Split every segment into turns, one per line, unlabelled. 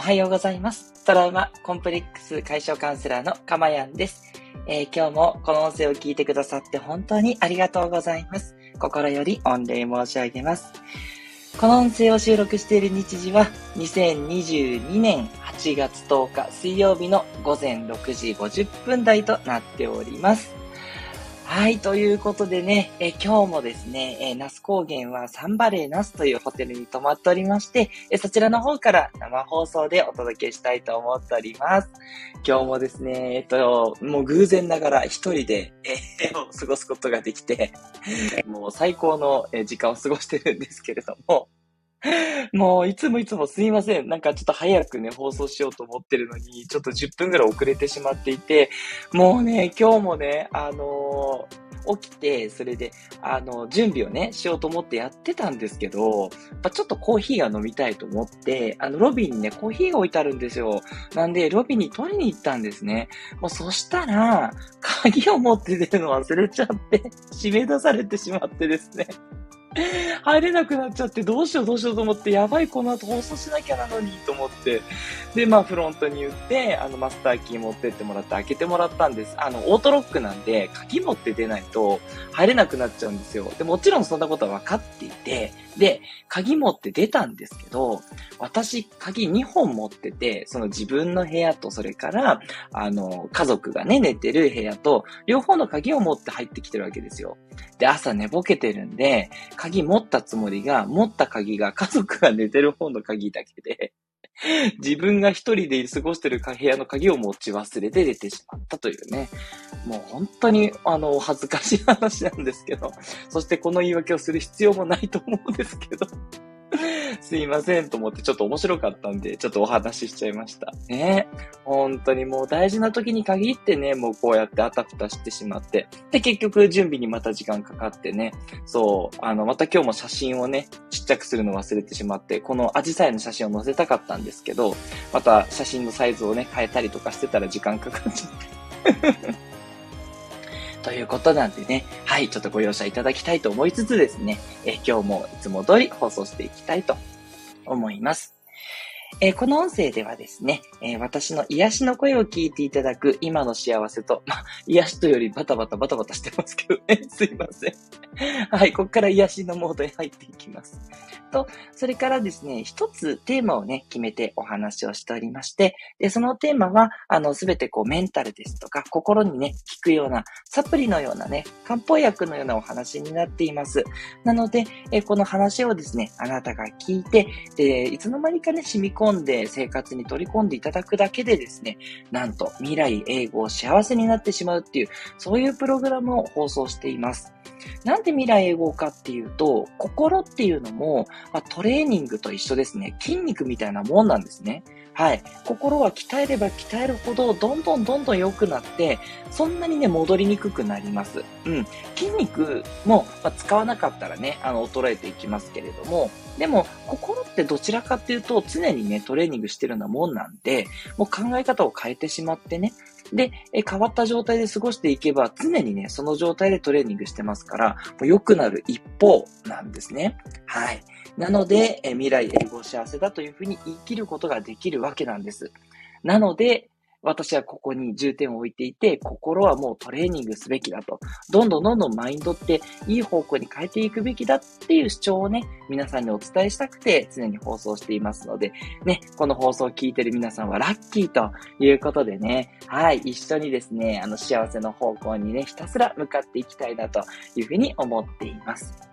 おはようございます。トラウマコンプレックス解消カウンセラーのかまやんです、えー今日もこの音声を聞いてくださって本当にありがとうございます。心より御礼申し上げます。この音声を収録している日時は2022年8月10日水曜日の午前6時50分台となっております。はい、ということでね、え今日もですね、え那須高原はサンバレー那須というホテルに泊まっておりまして、えそちらの方から生放送でお届けしたいと思っております。今日もですね、えっと、もう偶然ながら一人で、えー過ごすことができて、もう最高の時間を過ごしてるんですけれども、もういつもいつもすいません。なんかちょっと早くね、放送しようと思ってるのに、ちょっと10分ぐらい遅れてしまっていて、もうね、今日もね、あのー起きて、それで、あの、準備をね、しようと思ってやってたんですけど、やっぱちょっとコーヒーが飲みたいと思って、あの、ロビーにね、コーヒーが置いてあるんですよ。なんで、ロビーに取りに行ったんですね。もうそしたら、鍵を持って出るの忘れちゃって、締め出されてしまってですね。入れなくなっちゃって、どうしようどうしようと思って、やばい、この後放送しなきゃなのに、と思って。で、まあ、フロントに言って、あの、マスターキー持ってってもらって開けてもらったんです。あの、オートロックなんで、鍵持って出ないと入れなくなっちゃうんですよ。で、もちろんそんなことは分かっていて、で、鍵持って出たんですけど、私、鍵2本持ってて、その自分の部屋と、それから、あの、家族がね、寝てる部屋と、両方の鍵を持って入ってきてるわけですよ。で、朝寝ぼけてるんで、鍵持ったつもりが、持った鍵が家族が寝てる方の鍵だけで、自分が一人で過ごしてる部屋の鍵を持ち忘れて出てしまったというね。もう本当に、あの、恥ずかしい話なんですけど、そしてこの言い訳をする必要もないと思うんですけど、すいませんと思ってちょっと面白かったんで、ちょっとお話ししちゃいました。ね本当にもう大事な時に限ってね、もうこうやってあたふたしてしまって、で、結局準備にまた時間かかってね、そう、あの、また今日も写真をね、ちっちゃくするの忘れてしまって、このアジサイの写真を載せたかったんですけど、また写真のサイズをね、変えたりとかしてたら時間かかっちゃって。ということなんでね、はい、ちょっとご容赦いただきたいと思いつつですね、え今日もいつも通り放送していきたいと思います。えーこの音声ではですね、えー私の癒しの声を聞いていただく今の幸せと、まあ、癒しというよりバタバタバタバタしてますけどね、すいません。はい、ここから癒しのモードに入っていきます。と、それからですね、一つテーマをね、決めてお話をしておりまして、で、そのテーマは、あの、すべてこう、メンタルですとか、心にね、効くような、サプリのようなね、漢方薬のようなお話になっています。なので、えこの話をですね、あなたが聞いて、で、いつの間にかね、染み込んで生活に取り込んでいただくだけでですね、なんと未来永劫幸せになってしまうっていう、そういうプログラムを放送しています。なんで未来永劫かっていうと、心っていうのも、まあ、トレーニングと一緒ですね。筋肉みたいなもんなんですね。はい。心は鍛えれば鍛えるほど、どんどんどんどん良くなって、そんなにね、戻りにくくなります。うん。筋肉も、まあ、使わなかったらね、あの、衰えていきますけれども、でも、心ってどちらかっていうと、常にね、トレーニングしてるようなもんなんで、もう考え方を変えてしまってね、で、え変わった状態で過ごしていけば、常にね、その状態でトレーニングしてますから、もう良くなる一方なんですね。はい。なので、え未来永劫幸せだというふうに言い切ることができるわけなんです。なので、私はここに重点を置いていて、心はもうトレーニングすべきだと。どんどんどんどんマインドっていい方向に変えていくべきだっていう主張をね、皆さんにお伝えしたくて常に放送していますので、ね、この放送を聞いてる皆さんはラッキーということでね、はい、一緒にですね、あの幸せの方向にね、ひたすら向かっていきたいなというふうに思っています。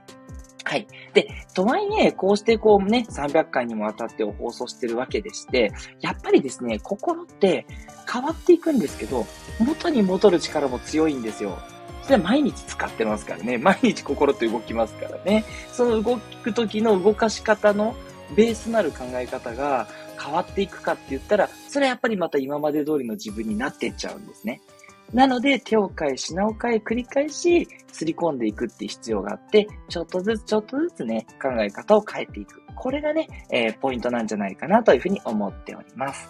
はい。で、とはいえ、こうしてこうね、300回にもわたって放送してるわけでして、やっぱりですね、心って変わっていくんですけど、元に戻る力も強いんですよ。それは毎日使ってますからね。毎日心って動きますからね。その動く時の動かし方のベースなる考え方が変わっていくかって言ったら、それはやっぱりまた今まで通りの自分になっていっちゃうんですね。なので、手を変え、品を変え、繰り返し、すり込んでいくっていう必要があって、ちょっとずつちょっとずつね、考え方を変えていく。これがね、えーポイントなんじゃないかなというふうに思っております。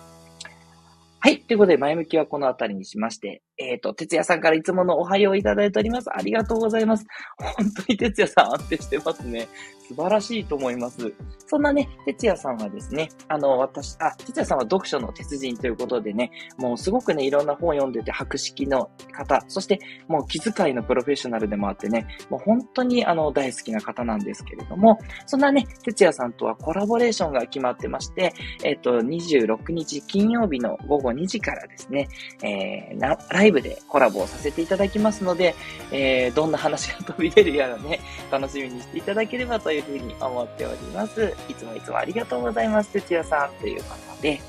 はい。ということで、前向きはこのあたりにしまして、えっ、ー、と、哲也さんからいつものおはよういただいております。ありがとうございます。本当に哲也さん安定してますね。素晴らしいと思います。そんなね、哲也さんはですね、あの、私、あ、哲也さんは読書の鉄人ということでね、もうすごくね、いろんな本を読んでて、博識の方、そしてもう気遣いのプロフェッショナルでもあってね、もう本当にあの、大好きな方なんですけれども、そんなね、哲也さんとはコラボレーションが決まってまして、えっ、と、26日金曜日の午後2時からですね、えー、イブでコラボをさせていただきますので、えー、どんな話が飛び出るやらね、楽しみにしていただければというふうに思っております。いつもいつもありがとうございます、哲也さん。ということで、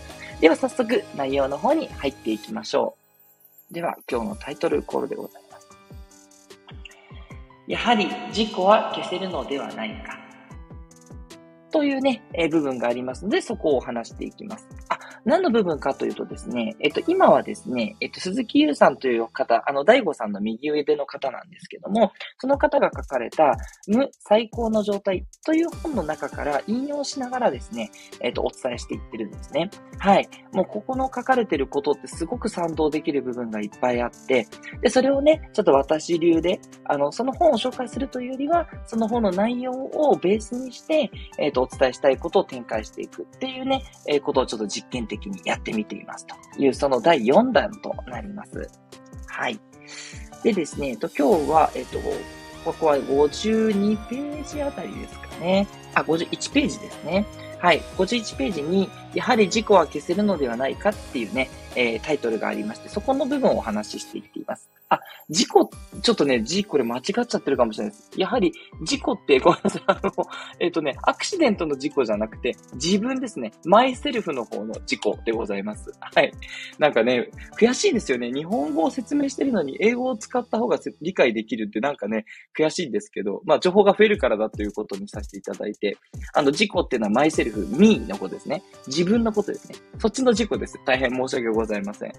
では早速内容の方に入っていきましょう。では今日のタイトルコールでございます。やはり事故は消せるのではないか。というね、えー、部分がありますので、そこを話していきます。何の部分かというとですね、えっと、今はですね、えっと、鈴木優さんという方、あの、大悟さんの右上の方なんですけども、その方が書かれた、無最高の状態という本の中から引用しながらですね、えっと、お伝えしていってるんですね。はい。もうここの書かれてることってすごく賛同できる部分がいっぱいあって、で、それをね、ちょっと私流で、あの、その本を紹介するというよりは、その本の内容をベースにして、えっと、お伝えしたいことを展開していくっていうね、えー、ことをちょっと実験的にやってみていますという、その第4弾となります。はい。でですね、えっと、今日は、えっと、ここは52ページあたりですかね。あ、51ページですね。はい。51ページに、やはり事故は消せるのではないかっていうね、えー、タイトルがありまして、そこの部分をお話ししていっています。あ、事故、ちょっとね、字これ間違っちゃってるかもしれないです。やはり、事故って、ごめんなさい、あの、えっ、ー、とね、アクシデントの事故じゃなくて、自分ですね。マイセルフの方の事故でございます。はい。なんかね、悔しいですよね。日本語を説明してるのに、英語を使った方が理解できるってなんかね、悔しいんですけど、まあ、情報が増えるからだということにさせていただいて、あの、事故っていうのはマイセルフ、ミーのことですね。自分のことですね。そっちの事故です。大変申し訳ございません。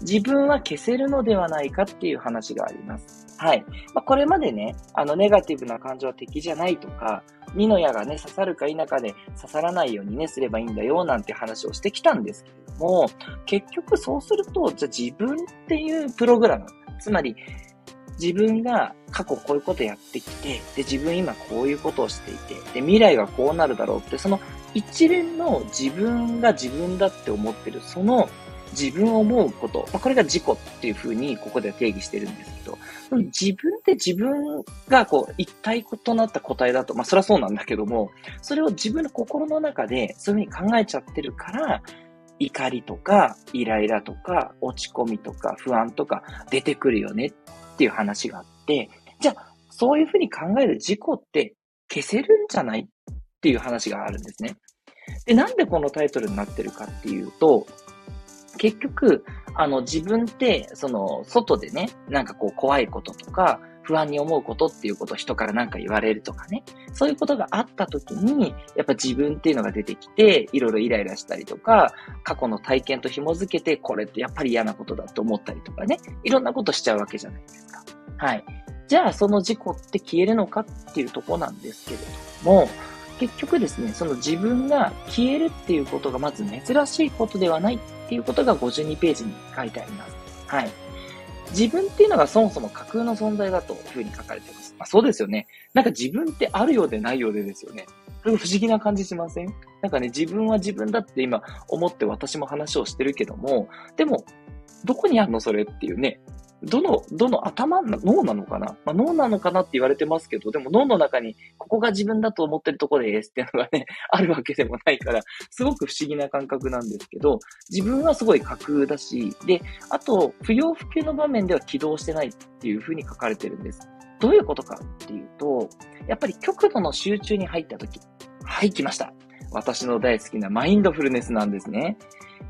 自分は消せるのではないかっていう話があります。はい。まあ、これまでね、あの、ネガティブな感情は敵じゃないとか、二の矢がね、刺さるか否かで刺さらないようにね、すればいいんだよ、なんて話をしてきたんですけれども、結局そうすると、じゃ自分っていうプログラム、つまり、自分が過去こういうことやってきて、で、自分今こういうことをしていて、で、未来がこうなるだろうって、その一連の自分が自分だって思ってる、その自分を思うこと、まあ、これが自己っていうふうにここでは定義してるんですけど、自分って自分がこう一体となった答えだと、まあそりゃそうなんだけども、それを自分の心の中でそういうふうに考えちゃってるから、怒りとかイライラとか落ち込みとか不安とか出てくるよねっていう話があって、じゃあそういうふうに考える自己って消せるんじゃない？っていう話があるんですね。で、なんでこのタイトルになってるかっていうと、結局、あの、自分って、その、外でね、なんかこう、怖いこととか、不安に思うことっていうことを人からなんか言われるとかね。そういうことがあった時に、やっぱ自分っていうのが出てきて、いろいろイライラしたりとか、過去の体験と紐づけて、これってやっぱり嫌なことだと思ったりとかね。いろんなことしちゃうわけじゃないですか。はい。じゃあ、その事故って消えるのかっていうとこなんですけれども、結局ですね、その自分が消えるっていうことがまず珍しいことではないっていうことが52ページに書いてあります。はい。自分っていうのがそもそも架空の存在だというふうに書かれています。まあ、そうですよね。なんか自分ってあるようでないようでですよね。不思議な感じしません？なんかね、自分は自分だって今思って私も話をしてるけども、でも、どこにあるのそれっていうね。どの、どの頭、脳なのかな、まあ、脳なのかなって言われてますけど、でも脳の中にここが自分だと思ってるとこですっていうのがね、あるわけでもないから、すごく不思議な感覚なんですけど、自分はすごい架空だし、で、あと、不要不急の場面では起動してないっていうふうに書かれてるんです。どういうことかっていうと、やっぱり極度の集中に入った時、はい、来ました。私の大好きなマインドフルネスなんですね。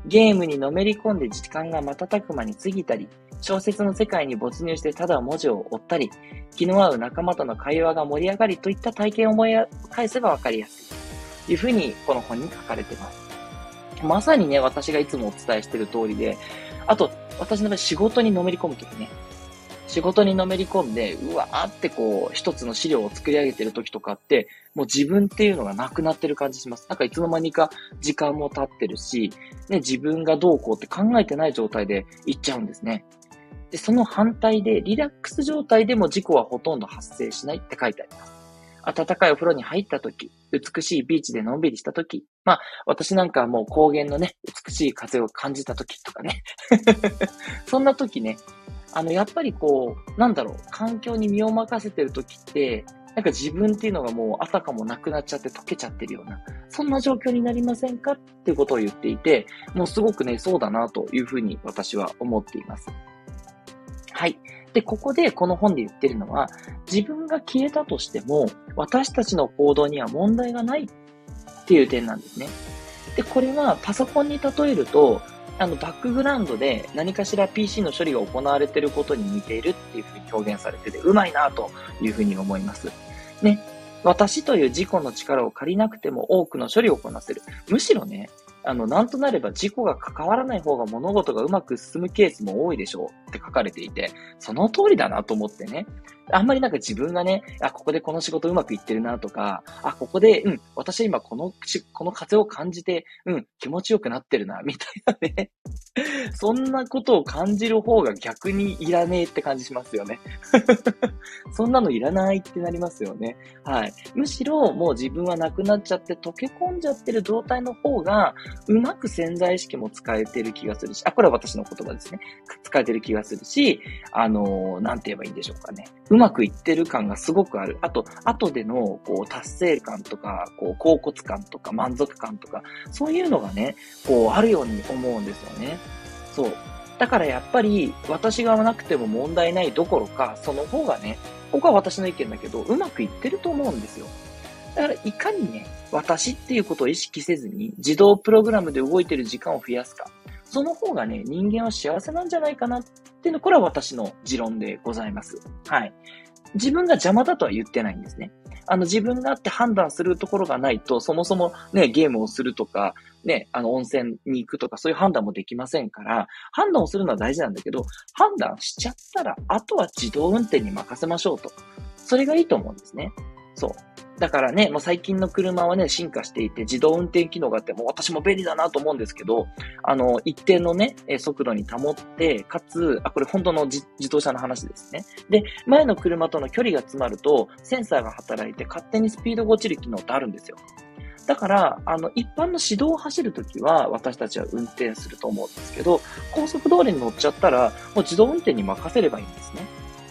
ゲームにのめり込んで時間が瞬く間に過ぎたり、小説の世界に没入してただ文字を追ったり、気の合う仲間との会話が盛り上がりといった体験を思い返せばわかりやすい。というふうにこの本に書かれています。まさにね、私がいつもお伝えしている通りで、あと、私の場合仕事にのめり込むときね、仕事にのめり込んで、うわーってこう、一つの資料を作り上げてる時とかって、もう自分っていうのがなくなってる感じします。なんかいつの間にか時間も経ってるし、ね、自分がどうこうって考えてない状態で行っちゃうんですね。で、その反対で、リラックス状態でも事故はほとんど発生しないって書いてあります。暖かいお風呂に入った時、美しいビーチでのんびりした時、まあ、私なんかはもう高原のね、美しい風を感じた時とかね。そんな時ね、あの、やっぱりこう、なんだろう、環境に身を任せてる時って、なんか自分っていうのがもうあたかもなくなっちゃって溶けちゃってるような、そんな状況になりませんかっていうことを言っていて、もうすごくね、そうだなというふうに私は思っています。はい。で、ここでこの本で言ってるのは、自分が消えたとしても、私たちの行動には問題がないっていう点なんですね。で、これはパソコンに例えると、あの、バックグラウンドで何かしら PC の処理が行われていることに似ているっていうふうに表現されてて、うまいなというふうに思います。ね。私という自己の力を借りなくても多くの処理をこなせる。むしろね、あの、なんとなれば事故が関わらない方が物事がうまく進むケースも多いでしょうって書かれていて、その通りだなと思ってね。あんまりなんか自分がね、あ、ここでこの仕事うまくいってるなとか、あ、ここで、うん、私今この、この風を感じて、うん、気持ちよくなってるな、みたいなね。そんなことを感じる方が逆にいらねえって感じしますよね。そんなのいらないってなりますよね。はい。むしろもう自分はなくなっちゃって溶け込んじゃってる状態の方が、うまく潜在意識も使えてる気がするし、あ、これは私の言葉ですね。使えてる気がするし、あのー、なんて言えばいいんでしょうかね。うままくいってる感がすごくある。あと、後での、こう、達成感とか、こう、恍惚感とか、満足感とか、そういうのがね、こう、あるように思うんですよね。そう。だからやっぱり、私がなくても問題ないどころか、その方がね、ここは私の意見だけど、うまくいってると思うんですよ。だから、いかにね、私っていうことを意識せずに、自動プログラムで動いてる時間を増やすか。その方がね、人間は幸せなんじゃないかなっていうの、これは私の持論でございます。はい。自分が邪魔だとは言ってないんですね。あの、自分があって判断するところがないと、そもそもね、ゲームをするとか、ね、あの、温泉に行くとか、そういう判断もできませんから、判断をするのは大事なんだけど、判断しちゃったら、あとは自動運転に任せましょうと。それがいいと思うんですね。そう。だからね、もう最近の車はね、進化していて、自動運転機能があって、もう私も便利だなと思うんですけど、あの、一定のね、速度に保って、かつ、あ、これ本当の自動車の話ですね。で、前の車との距離が詰まると、センサーが働いて勝手にスピードが落ちる機能ってあるんですよ。だから、あの、一般の市道を走るときは、私たちは運転すると思うんですけど、高速道路に乗っちゃったら、もう自動運転に任せればいいんですね。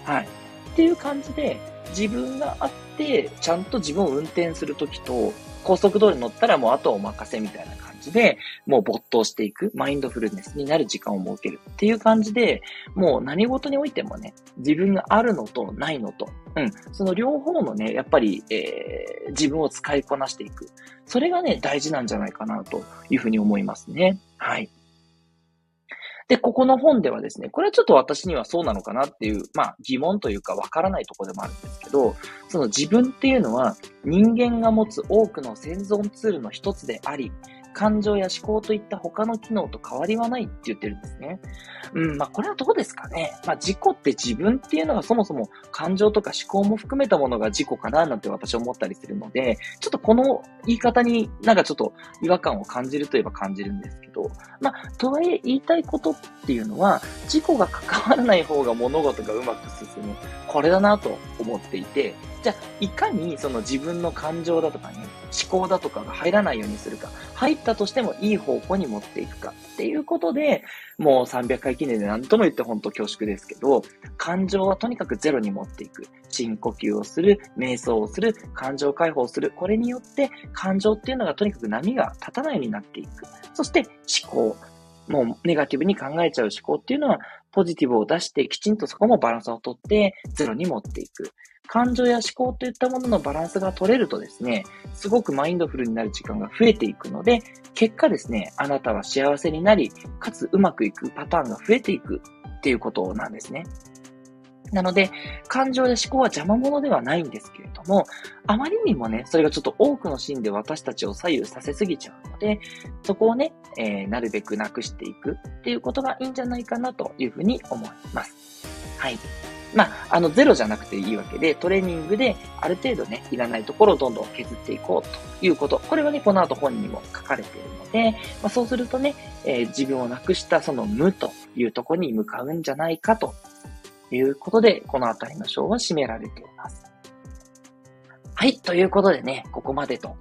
はい。っていう感じで、自分があって、ちゃんと自分を運転するときと、高速道路に乗ったらもうあとはお任せみたいな感じで、もう没頭していく、マインドフルネスになる時間を設けるっていう感じで、もう何事においてもね、自分があるのとないのと、うん、その両方のね、やっぱり、えー、自分を使いこなしていく。それがね、大事なんじゃないかなというふうに思いますね。はい。で、ここの本ではですね、これはちょっと私にはそうなのかなっていう、まあ疑問というかわからないところでもあるんですけど、その自分っていうのは人間が持つ多くの生存ツールの一つであり、感情や思考といった他の機能と変わりはないって言ってるんですね。うん、まあこれはどうですかね。まあ自己って自分っていうのがそもそも感情とか思考も含めたものが自己かななんて私は思ったりするので、ちょっとこの言い方になんかちょっと違和感を感じるといえば感じるんですけど、まあとはいえ言いたいことっていうのは、自己が関わらない方が物事がうまく進む。これだなと思っていて、じゃあ、いかにその自分の感情だとかね、思考だとかが入らないようにするか、入ったとしてもいい方向に持っていくかっていうことで、もう300回記念で何とも言って本当恐縮ですけど、感情はとにかくゼロに持っていく。深呼吸をする、瞑想をする、感情解放する。これによって感情っていうのがとにかく波が立たないようになっていく。そして思考。もうネガティブに考えちゃう思考っていうのはポジティブを出してきちんとそこもバランスをとってゼロに持っていく。感情や思考といったもののバランスが取れるとですね、すごくマインドフルになる時間が増えていくので、結果ですね、あなたは幸せになり、かつうまくいくパターンが増えていくっていうことなんですね。なので、感情や思考は邪魔者ではないんですけれども、あまりにもね、それがちょっと多くのシーンで私たちを左右させすぎちゃうので、そこをね、えー、なるべくなくしていくっていうことがいいんじゃないかなというふうに思います。はい。まあ、あの、ゼロじゃなくていいわけで、トレーニングである程度ね、いらないところをどんどん削っていこうということ。これはね、この後本にも書かれているので、まあ、そうするとね、えー、自分をなくしたその無というところに向かうんじゃないかということで、このあたりの章は締められています。はい。ということでね、ここまでと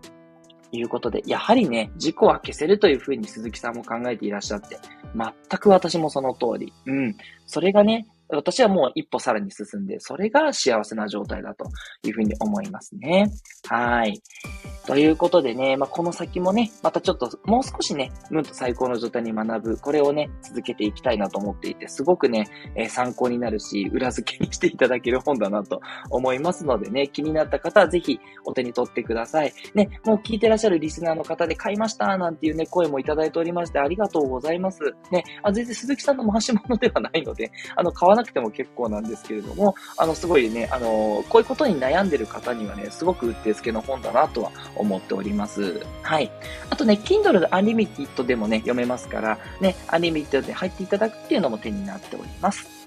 いうことで、やはりね、事故は消せるというふうに鈴木さんも考えていらっしゃって、全く私もその通り。うん。それがね、私はもう一歩さらに進んで、それが幸せな状態だというふうに思いますね。はい。ということでね、まあ、この先もね、またちょっともう少しね、むっと最高の状態に学ぶ、これをね、続けていきたいなと思っていて、すごくね、えー、参考になるし、裏付けにしていただける本だなと思いますのでね、気になった方はぜひお手に取ってください。ね、もう聞いてらっしゃるリスナーの方で買いましたなんていうね、声もいただいておりまして、ありがとうございます。ね、あ全然鈴木さんの回し物ではないので、あの、買わななくても結構なんですけれども、あの、すごいね、あの、こういうことに悩んでる方にはね、すごくうってつけの本だなとは思っております。はい。あとね、Kindle Unlimited でもね、読めますから、ね、Unlimited で入っていただくっていうのも手になっております。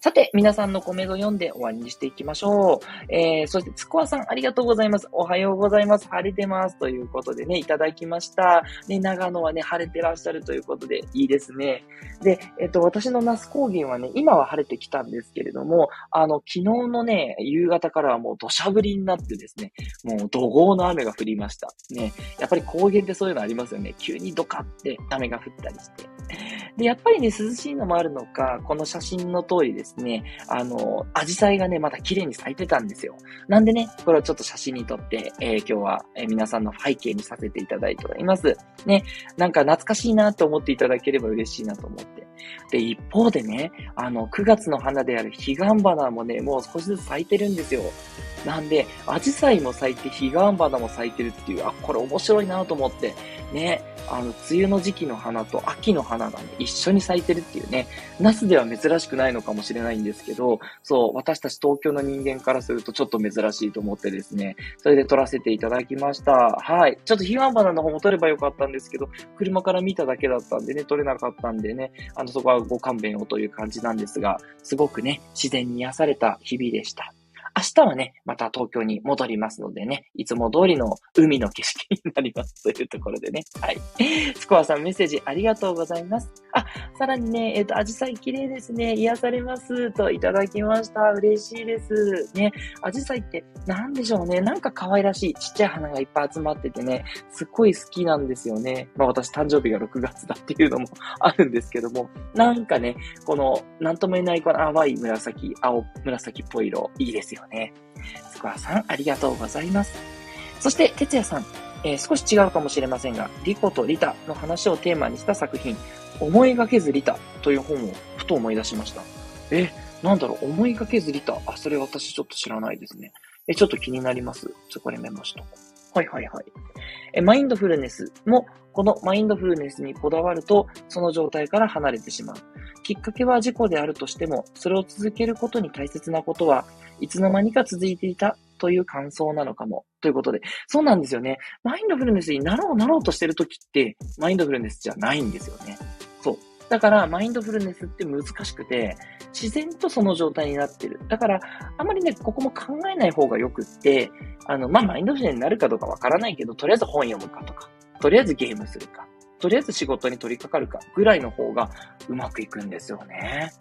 さて、皆さんのコメント読んで終わりにしていきましょう。えー、そして、つこわさん、ありがとうございます。おはようございます。晴れてます。ということでね、いただきました。ね、長野はね、晴れてらっしゃるということで、いいですね。で、えっと、私の那須高原はね、今は晴れてきたんですけれども、あの、昨日のね、夕方からはもう土砂降りになってですね、もう怒号の雨が降りました。ね、やっぱり高原ってそういうのありますよね。急にドカって雨が降ったりして。で、やっぱりね、涼しいのもあるのか、この写真の通りですね、あの、アジサイがね、また綺麗に咲いてたんですよ。なんでね、これをちょっと写真に撮って、えー、今日は、え、皆さんの背景にさせていただいております。ね、なんか懐かしいなと思っていただければ嬉しいなと思って。で、一方でね、あの、9月の花である彼岸花もね、もう少しずつ咲いてるんですよ。なんで、アジサイも咲いて、彼岸花も咲いてるっていう、あ、これ面白いなと思って、ね、あの、梅雨の時期の花と秋の花がね、一緒に咲いてるっていうね、ナスでは珍しくないのかもしれないんですけど、そう、私たち東京の人間からするとちょっと珍しいと思ってですね、それで撮らせていただきました。はい。ちょっと彼岸花の方も撮ればよかったんですけど、車から見ただけだったんでね、撮れなかったんでね、あの、そこはご勘弁をという感じなんですが、すごくね、自然に癒された日々でした。明日はね、また東京に戻りますのでね、いつも通りの海の景色になりますというところでね。はい。スコアさんメッセージありがとうございます。あ、さらにね、えっ、ー、と、アジサイ綺麗ですね。癒されますといただきました。嬉しいです。ね、アジサイって何でしょうね。なんか可愛らしいちっちゃい花がいっぱい集まっててね、すっごい好きなんですよね。まあ私誕生日が6月だっていうのもあるんですけども、なんかね、この、なんとも言えないこの淡い紫、青、紫っぽい色、いいですよね。ねスコアさん、ありがとうございます。そして、哲也さん、えー、少し違うかもしれませんが、リコとリタの話をテーマにした作品、思いがけずリタという本をふと思い出しました。え、なんだろう、思いがけずリタ。あ、それ私ちょっと知らないですね。え、ちょっと気になります。ちょ、これメモしとこう。はいはいはい。え、マインドフルネスも、このマインドフルネスにこだわると、その状態から離れてしまう。きっかけは事故であるとしても、それを続けることに大切なことは、いつの間にか続いていたという感想なのかも。ということで。そうなんですよね。マインドフルネスになろうなろうとしてるときって、マインドフルネスじゃないんですよね。そう。だから、マインドフルネスって難しくて、自然とその状態になってる。だから、あんまりね、ここも考えない方がよくって、あの、まあ、マインドフルになるかどうかわからないけど、とりあえず本読むかとか、とりあえずゲームするか、とりあえず仕事に取り掛かるかぐらいの方がうまくいくんですよね。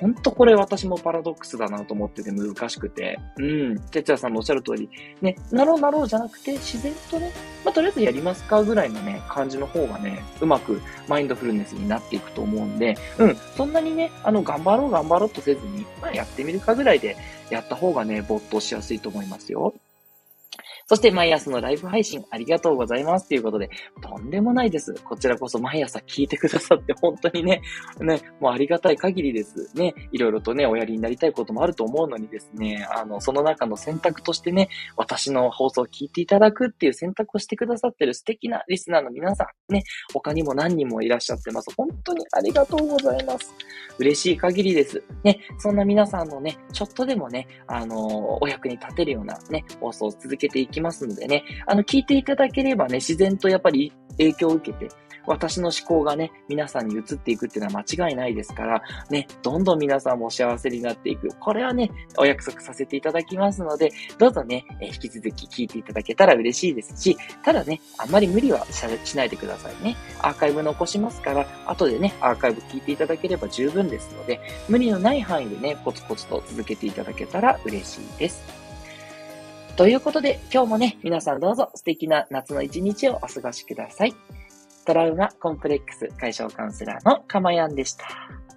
ほんとこれ私もパラドックスだなと思ってて難しくて。うん。哲也さんのおっしゃる通り、ね、なろうなろうじゃなくて、自然とね、まあ、とりあえずやりますかぐらいのね、感じの方がね、うまくマインドフルネスになっていくと思うんで、うん。そんなにね、あの、頑張ろう頑張ろうとせずに、まあ、やってみるかぐらいでやった方がね、没頭しやすいと思いますよ。そして毎朝のライブ配信ありがとうございますということで、とんでもないです。こちらこそ毎朝聞いてくださって本当にね、ね、もうありがたい限りです。ね、いろいろとね、おやりになりたいこともあると思うのにですね、あの、その中の選択としてね、私の放送を聞いていただくっていう選択をしてくださってる素敵なリスナーの皆さん、ね、他にも何人もいらっしゃってます。本当にありがとうございます。嬉しい限りです。ね、そんな皆さんのね、ちょっとでもね、あのお役に立てるようなね、放送を続けていききますのでね、あの、聞いていただければね、自然とやっぱり影響を受けて、私の思考がね、皆さんに移っていくっていうのは間違いないですから、ね、どんどん皆さんも幸せになっていく。これはね、お約束させていただきますので、どうぞね、え引き続き聞いていただけたら嬉しいですし、ただね、あんまり無理はしないでくださいね。アーカイブ残しますから、後でね、アーカイブ聞いていただければ十分ですので、無理のない範囲でね、ポツポツと続けていただけたら嬉しいです。ということで、今日もね、皆さんどうぞ素敵な夏の一日をお過ごしください。トラウマコンプレックス解消カウンセラーのかまやんでした。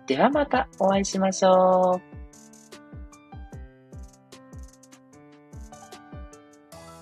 ではまたお会いしましょう。